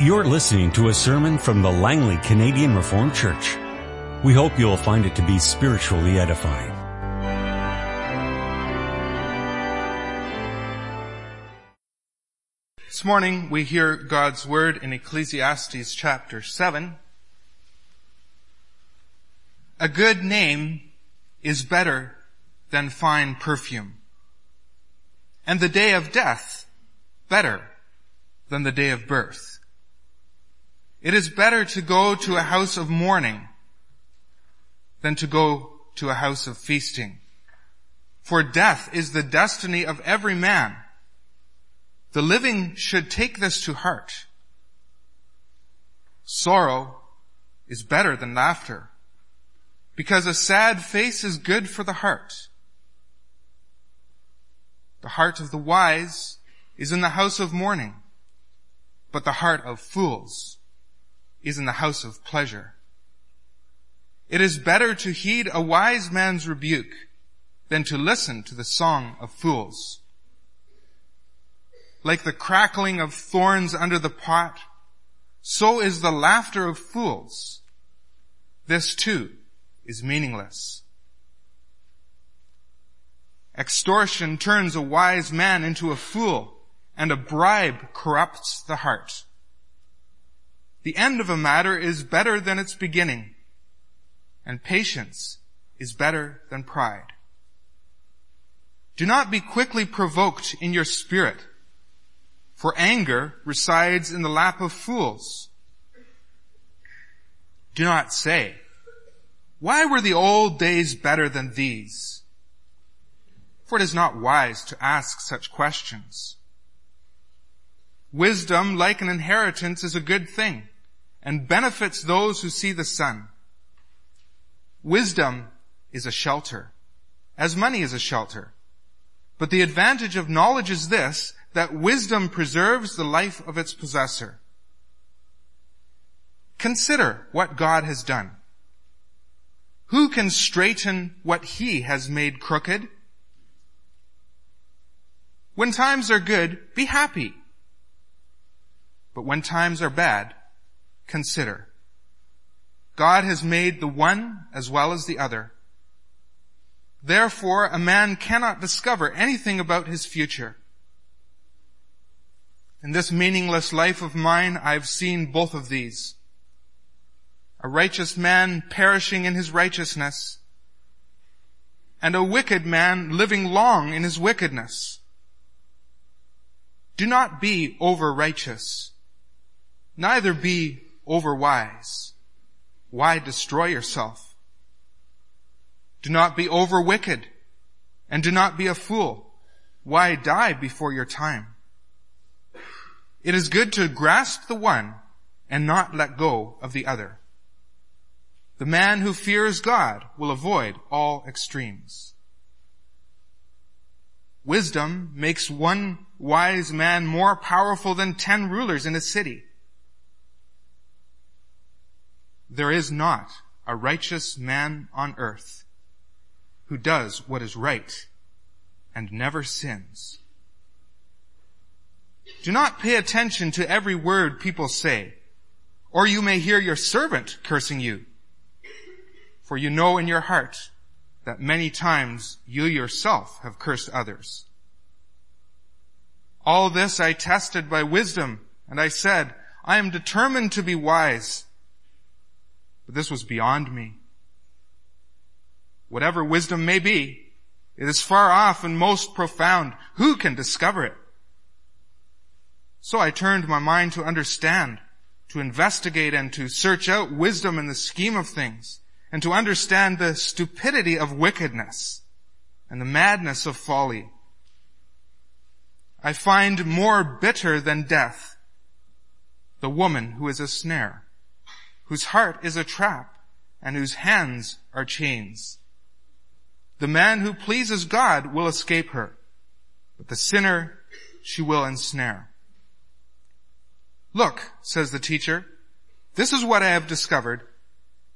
You're listening to a sermon from the Langley Canadian Reformed Church. We hope you'll find it to be spiritually edifying. This morning we hear God's word in Ecclesiastes chapter 7. A good name is better than fine perfume. And the day of death better than the day of birth. It is better to go to a house of mourning than to go to a house of feasting. For death is the destiny of every man. The living should take this to heart. Sorrow is better than laughter because a sad face is good for the heart. The heart of the wise is in the house of mourning, but the heart of fools is in the house of pleasure. It is better to heed a wise man's rebuke than to listen to the song of fools. Like the crackling of thorns under the pot, so is the laughter of fools. This too is meaningless. Extortion turns a wise man into a fool, and a bribe corrupts the heart. The end of a matter is better than its beginning, and patience is better than pride. Do not be quickly provoked in your spirit, for anger resides in the lap of fools. Do not say, why were the old days better than these? For it is not wise to ask such questions. Wisdom, like an inheritance, is a good thing and benefits those who see the sun. Wisdom is a shelter, as money is a shelter. But the advantage of knowledge is this, that wisdom preserves the life of its possessor. Consider what God has done. Who can straighten what he has made crooked? When times are good, be happy. But when times are bad, consider. God has made the one as well as the other. Therefore, a man cannot discover anything about his future. In this meaningless life of mine, I've seen both of these. A righteous man perishing in his righteousness, and a wicked man living long in his wickedness. Do not be over righteous, neither be over wise. Why destroy yourself? Do not be over wicked and do not be a fool. Why die before your time? It is good to grasp the one and not let go of the other. The man who fears God will avoid all extremes. Wisdom makes one wise man more powerful than ten rulers in a city. There is not a righteous man on earth who does what is right and never sins. Do not pay attention to every word people say, or you may hear your servant cursing you. For you know in your heart that many times you yourself have cursed others. All this I tested by wisdom, and I said, I am determined to be wise. But this was beyond me. Whatever wisdom may be, it is far off and most profound. Who can discover it? So I turned my mind to understand, to investigate and to search out wisdom in the scheme of things, and to understand the stupidity of wickedness and the madness of folly. I find more bitter than death the woman who is a snare whose heart is a trap and whose hands are chains. The man who pleases God will escape her, but the sinner she will ensnare. Look, says the teacher, this is what I have discovered.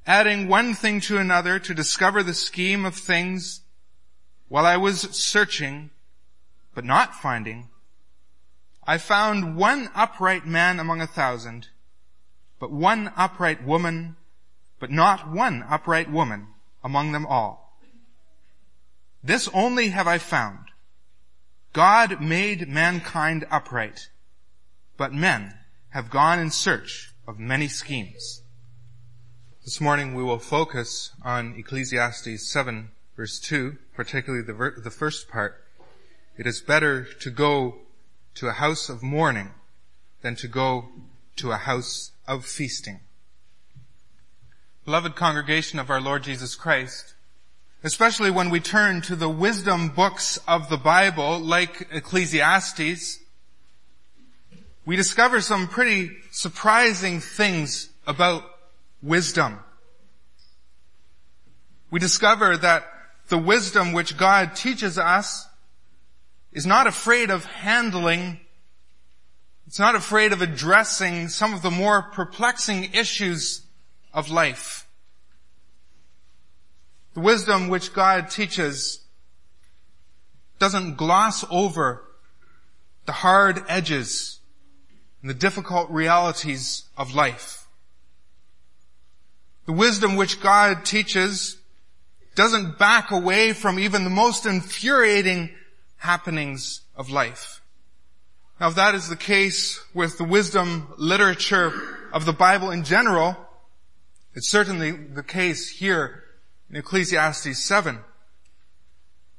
Adding one thing to another to discover the scheme of things while I was searching, but not finding, I found one upright man among a thousand, but one upright woman, but not one upright woman among them all. This only have I found. God made mankind upright, but men have gone in search of many schemes. This morning we will focus on Ecclesiastes 7 verse 2, particularly the, ver- the first part. It is better to go to a house of mourning than to go to a house of feasting. Beloved congregation of our Lord Jesus Christ, especially when we turn to the wisdom books of the Bible, like Ecclesiastes, we discover some pretty surprising things about wisdom. We discover that the wisdom which God teaches us is not afraid of handling, it's not afraid of addressing some of the more perplexing issues of life. The wisdom which God teaches doesn't gloss over the hard edges and the difficult realities of life. The wisdom which God teaches doesn't back away from even the most infuriating happenings of life. Now if that is the case with the wisdom literature of the Bible in general, it's certainly the case here in Ecclesiastes 7.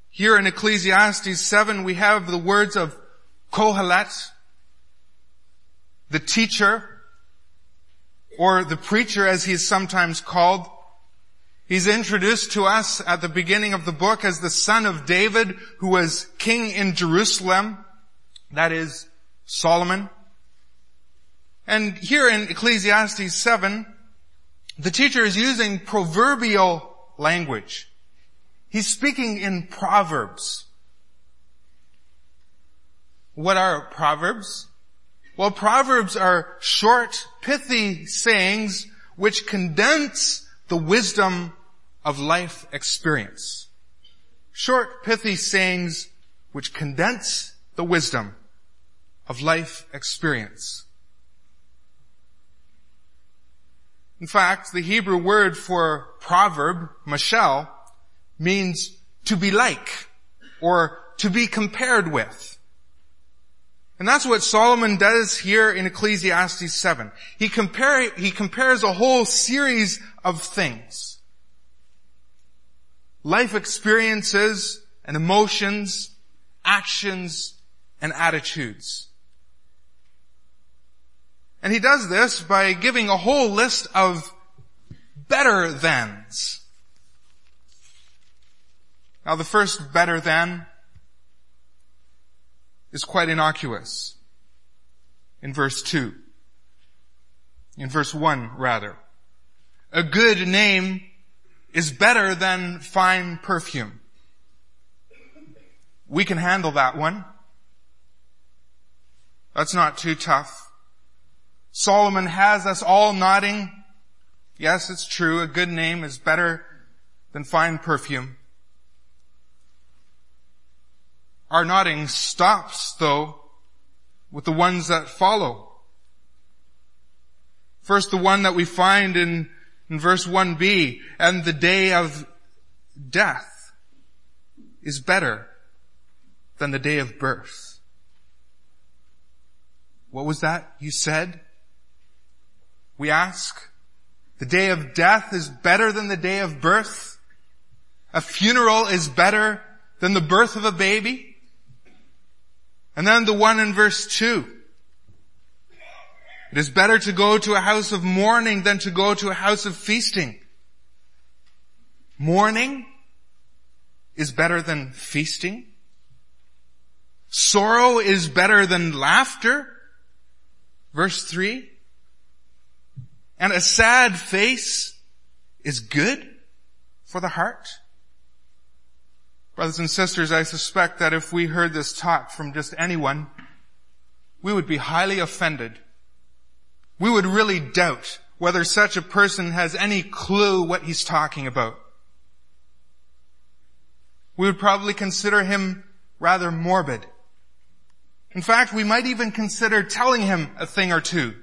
Here in Ecclesiastes 7 we have the words of Kohelet, the teacher, or the preacher as he is sometimes called, He's introduced to us at the beginning of the book as the son of David who was king in Jerusalem. That is Solomon. And here in Ecclesiastes 7, the teacher is using proverbial language. He's speaking in proverbs. What are proverbs? Well, proverbs are short, pithy sayings which condense the wisdom of life experience. Short, pithy sayings which condense the wisdom of life experience. In fact, the Hebrew word for proverb, mashal, means to be like or to be compared with. And that's what Solomon does here in Ecclesiastes 7. He, compare, he compares a whole series of things life experiences and emotions, actions and attitudes. And he does this by giving a whole list of better thans. Now the first better than is quite innocuous. In verse 2. In verse 1 rather. A good name is better than fine perfume. We can handle that one. That's not too tough. Solomon has us all nodding. Yes, it's true. A good name is better than fine perfume. Our nodding stops though with the ones that follow. First, the one that we find in in verse 1b, and the day of death is better than the day of birth. What was that you said? We ask. The day of death is better than the day of birth. A funeral is better than the birth of a baby. And then the one in verse 2. It is better to go to a house of mourning than to go to a house of feasting. Mourning is better than feasting. Sorrow is better than laughter. Verse three. And a sad face is good for the heart. Brothers and sisters, I suspect that if we heard this talk from just anyone, we would be highly offended we would really doubt whether such a person has any clue what he's talking about. We would probably consider him rather morbid. In fact, we might even consider telling him a thing or two.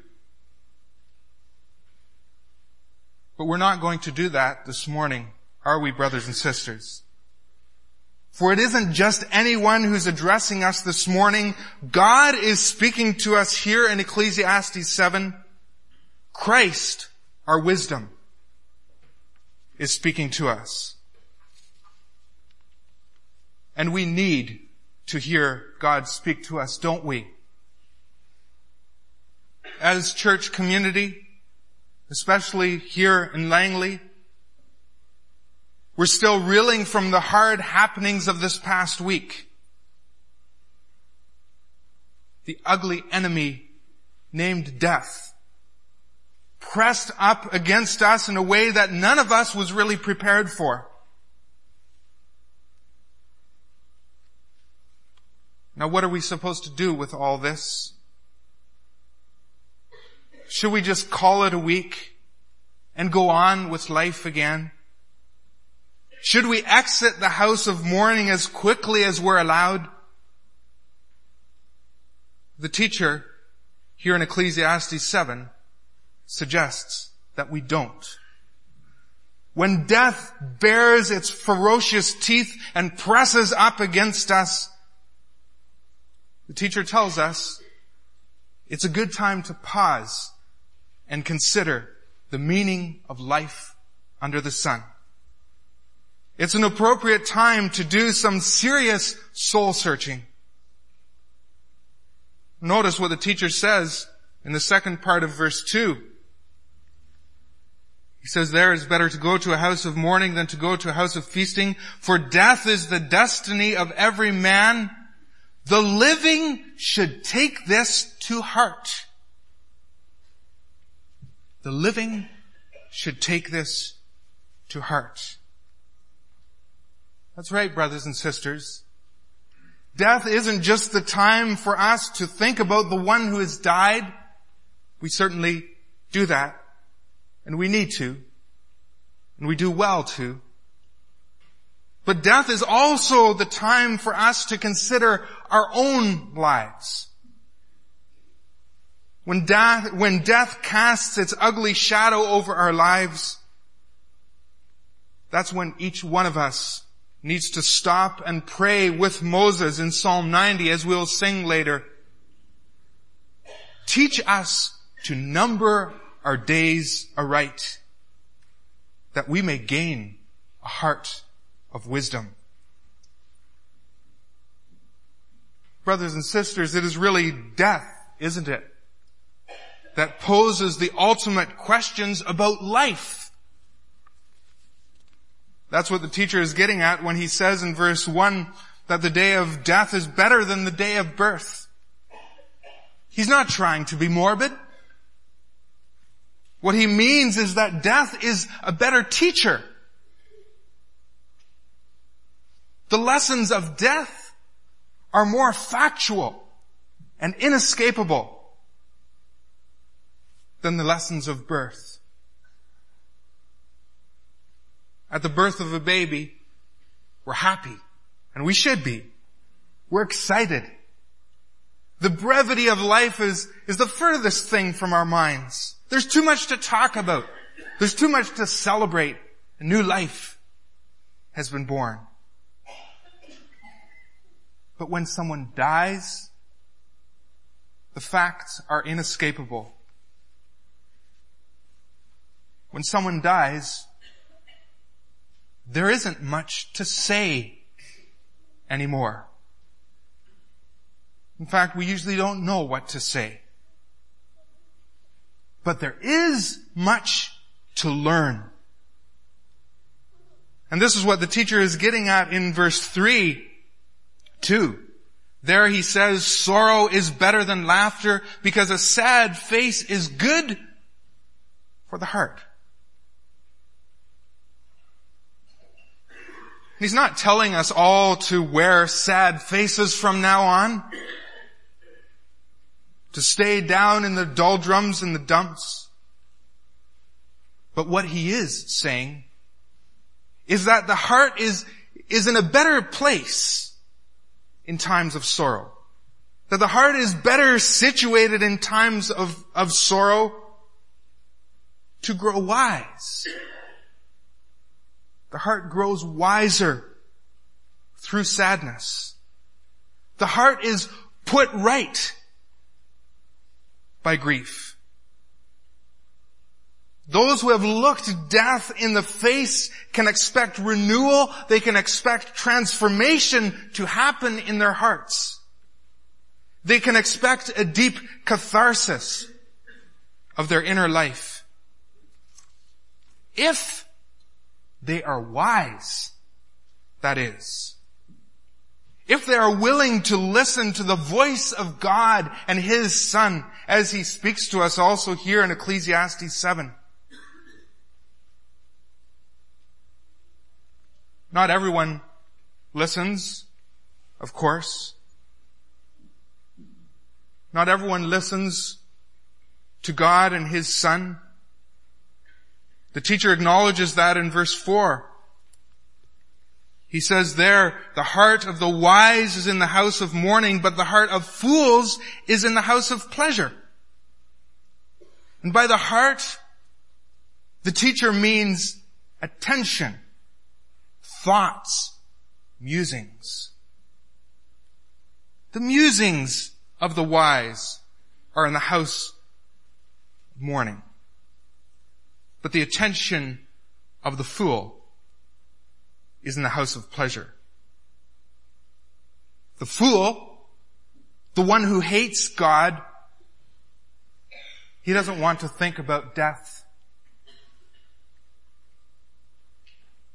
But we're not going to do that this morning, are we, brothers and sisters? For it isn't just anyone who's addressing us this morning. God is speaking to us here in Ecclesiastes 7. Christ, our wisdom, is speaking to us. And we need to hear God speak to us, don't we? As church community, especially here in Langley, we're still reeling from the hard happenings of this past week. The ugly enemy named death pressed up against us in a way that none of us was really prepared for. Now what are we supposed to do with all this? Should we just call it a week and go on with life again? Should we exit the house of mourning as quickly as we're allowed? The teacher here in Ecclesiastes 7 suggests that we don't. When death bares its ferocious teeth and presses up against us, the teacher tells us it's a good time to pause and consider the meaning of life under the sun. It's an appropriate time to do some serious soul searching. Notice what the teacher says in the second part of verse 2. He says, there is better to go to a house of mourning than to go to a house of feasting, for death is the destiny of every man the living should take this to heart. The living should take this to heart. That's right, brothers and sisters. Death isn't just the time for us to think about the one who has died. We certainly do that. And we need to. And we do well to. But death is also the time for us to consider our own lives. When death, when death casts its ugly shadow over our lives, that's when each one of us needs to stop and pray with Moses in Psalm 90 as we'll sing later. Teach us to number our days aright that we may gain a heart of wisdom. Brothers and sisters, it is really death, isn't it? That poses the ultimate questions about life. That's what the teacher is getting at when he says in verse 1 that the day of death is better than the day of birth. He's not trying to be morbid. What he means is that death is a better teacher. The lessons of death are more factual and inescapable than the lessons of birth. At the birth of a baby, we're happy, and we should be. We're excited. The brevity of life is, is the furthest thing from our minds. There's too much to talk about. There's too much to celebrate. A new life has been born. But when someone dies, the facts are inescapable. When someone dies, there isn't much to say anymore. In fact, we usually don't know what to say. But there is much to learn. And this is what the teacher is getting at in verse 3 Two, there he says sorrow is better than laughter because a sad face is good for the heart. He's not telling us all to wear sad faces from now on. To stay down in the doldrums and the dumps. But what he is saying is that the heart is, is in a better place in times of sorrow. That the heart is better situated in times of, of sorrow to grow wise. The heart grows wiser through sadness. The heart is put right by grief. Those who have looked death in the face can expect renewal. They can expect transformation to happen in their hearts. They can expect a deep catharsis of their inner life. If they are wise, that is. If they are willing to listen to the voice of God and His Son as He speaks to us also here in Ecclesiastes 7. Not everyone listens, of course. Not everyone listens to God and His Son. The teacher acknowledges that in verse 4. He says there, the heart of the wise is in the house of mourning, but the heart of fools is in the house of pleasure. And by the heart, the teacher means attention, thoughts, musings. The musings of the wise are in the house of mourning. But the attention of the fool is in the house of pleasure. The fool, the one who hates God, he doesn't want to think about death.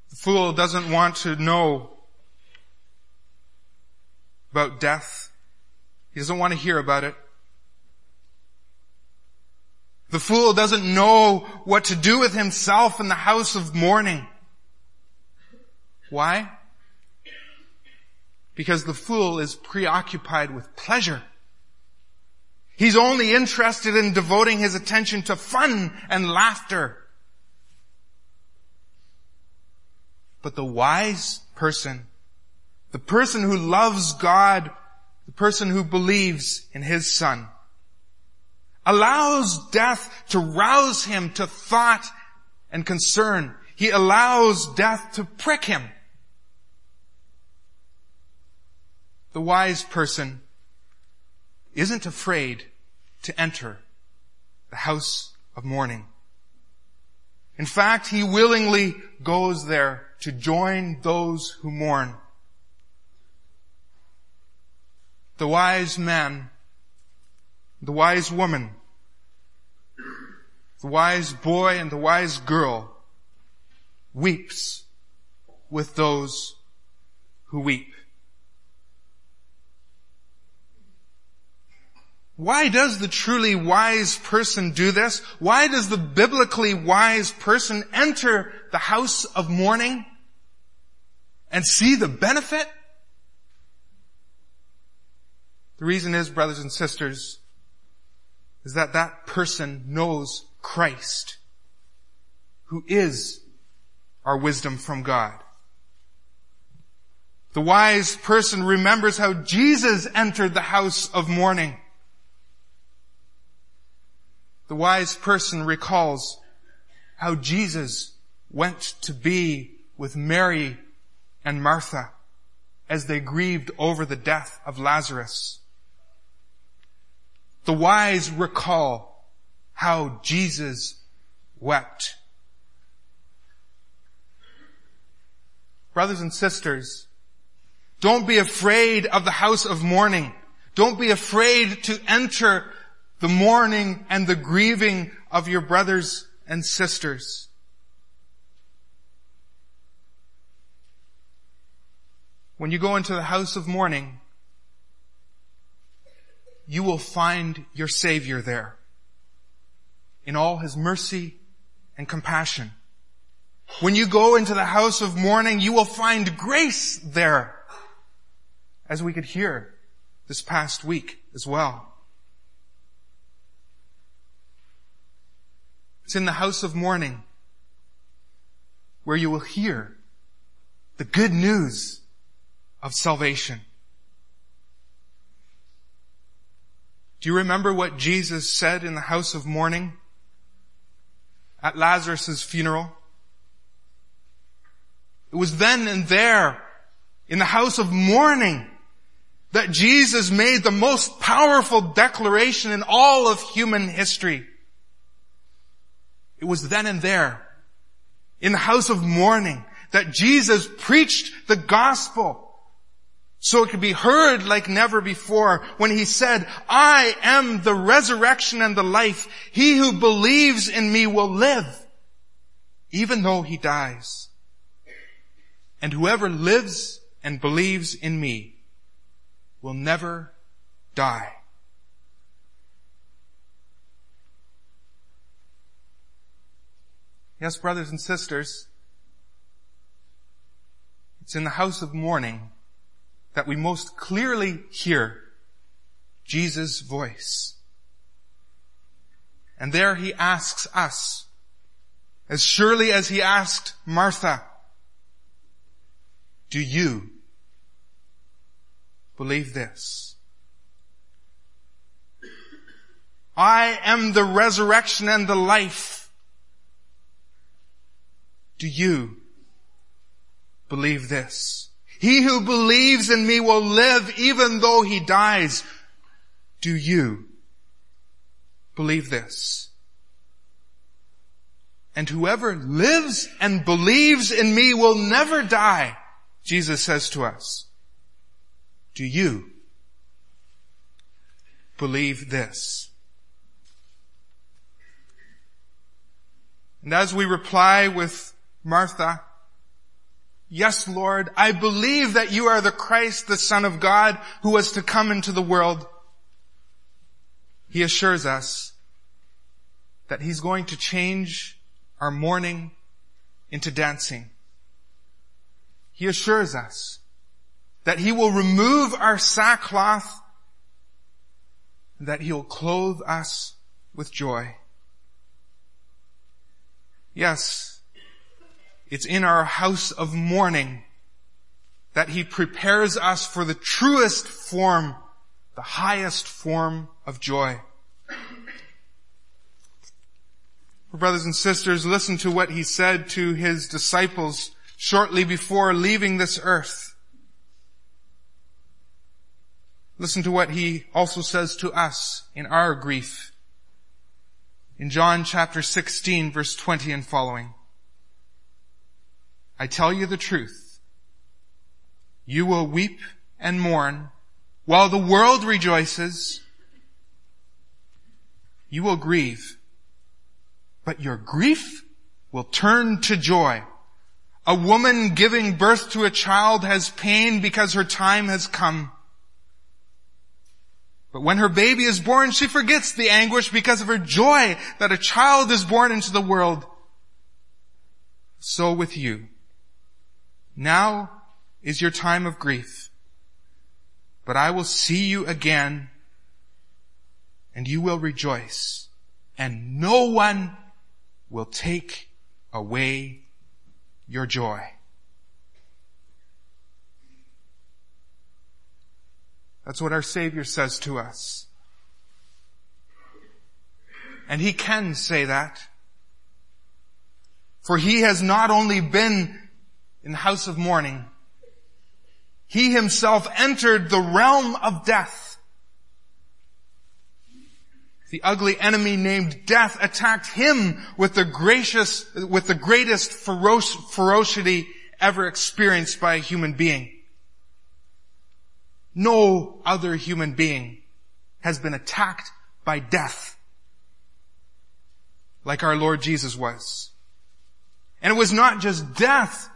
The fool doesn't want to know about death. He doesn't want to hear about it. The fool doesn't know what to do with himself in the house of mourning. Why? Because the fool is preoccupied with pleasure. He's only interested in devoting his attention to fun and laughter. But the wise person, the person who loves God, the person who believes in his son, allows death to rouse him to thought and concern. He allows death to prick him. The wise person isn't afraid to enter the house of mourning. In fact, he willingly goes there to join those who mourn. The wise man, the wise woman, the wise boy and the wise girl weeps with those who weep. Why does the truly wise person do this? Why does the biblically wise person enter the house of mourning and see the benefit? The reason is, brothers and sisters, is that that person knows Christ, who is our wisdom from God. The wise person remembers how Jesus entered the house of mourning the wise person recalls how Jesus went to be with Mary and Martha as they grieved over the death of Lazarus. The wise recall how Jesus wept. Brothers and sisters, don't be afraid of the house of mourning. Don't be afraid to enter the mourning and the grieving of your brothers and sisters. When you go into the house of mourning, you will find your Savior there in all His mercy and compassion. When you go into the house of mourning, you will find grace there, as we could hear this past week as well. It's in the house of mourning where you will hear the good news of salvation. Do you remember what Jesus said in the house of mourning at Lazarus' funeral? It was then and there in the house of mourning that Jesus made the most powerful declaration in all of human history. It was then and there in the house of mourning that Jesus preached the gospel so it could be heard like never before when he said, I am the resurrection and the life. He who believes in me will live, even though he dies. And whoever lives and believes in me will never die. Yes, brothers and sisters, it's in the house of mourning that we most clearly hear Jesus' voice. And there he asks us, as surely as he asked Martha, do you believe this? I am the resurrection and the life. Do you believe this? He who believes in me will live even though he dies. Do you believe this? And whoever lives and believes in me will never die. Jesus says to us, do you believe this? And as we reply with Martha, Yes, Lord, I believe that you are the Christ, the Son of God, who was to come into the world. He assures us that He's going to change our mourning into dancing. He assures us that He will remove our sackcloth and that He will clothe us with joy. Yes, it's in our house of mourning that He prepares us for the truest form, the highest form of joy. Brothers and sisters, listen to what He said to His disciples shortly before leaving this earth. Listen to what he also says to us in our grief. In John chapter 16 verse 20 and following. I tell you the truth. You will weep and mourn while the world rejoices. You will grieve, but your grief will turn to joy. A woman giving birth to a child has pain because her time has come. But when her baby is born, she forgets the anguish because of her joy that a child is born into the world. So with you. Now is your time of grief, but I will see you again and you will rejoice and no one will take away your joy. That's what our Savior says to us. And He can say that. For He has not only been in the house of mourning, He Himself entered the realm of death the ugly enemy named death attacked him with the gracious, with the greatest ferocity ever experienced by a human being. No other human being has been attacked by death like our Lord Jesus was. And it was not just death,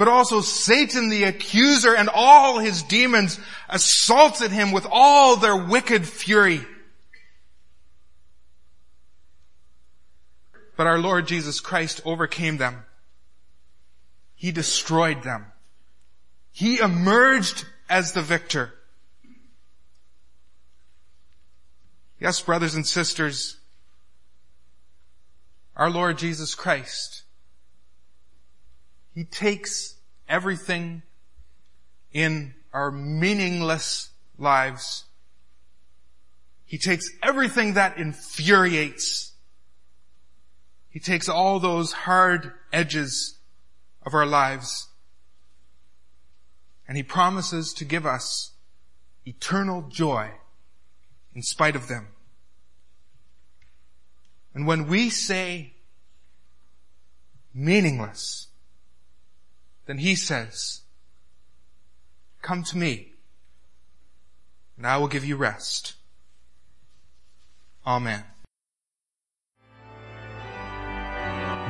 but also Satan the accuser and all his demons assaulted him with all their wicked fury. But our Lord Jesus Christ overcame them. He destroyed them. He emerged as the victor. Yes, brothers and sisters, our Lord Jesus Christ, He takes everything in our meaningless lives. He takes everything that infuriates. He takes all those hard edges of our lives and he promises to give us eternal joy in spite of them. And when we say meaningless, then he says, come to me and I will give you rest. Amen.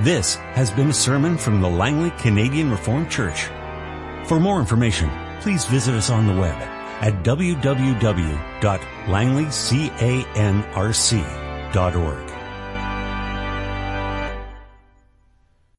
This has been a sermon from the Langley Canadian Reformed Church. For more information, please visit us on the web at www.langleycanrc.org.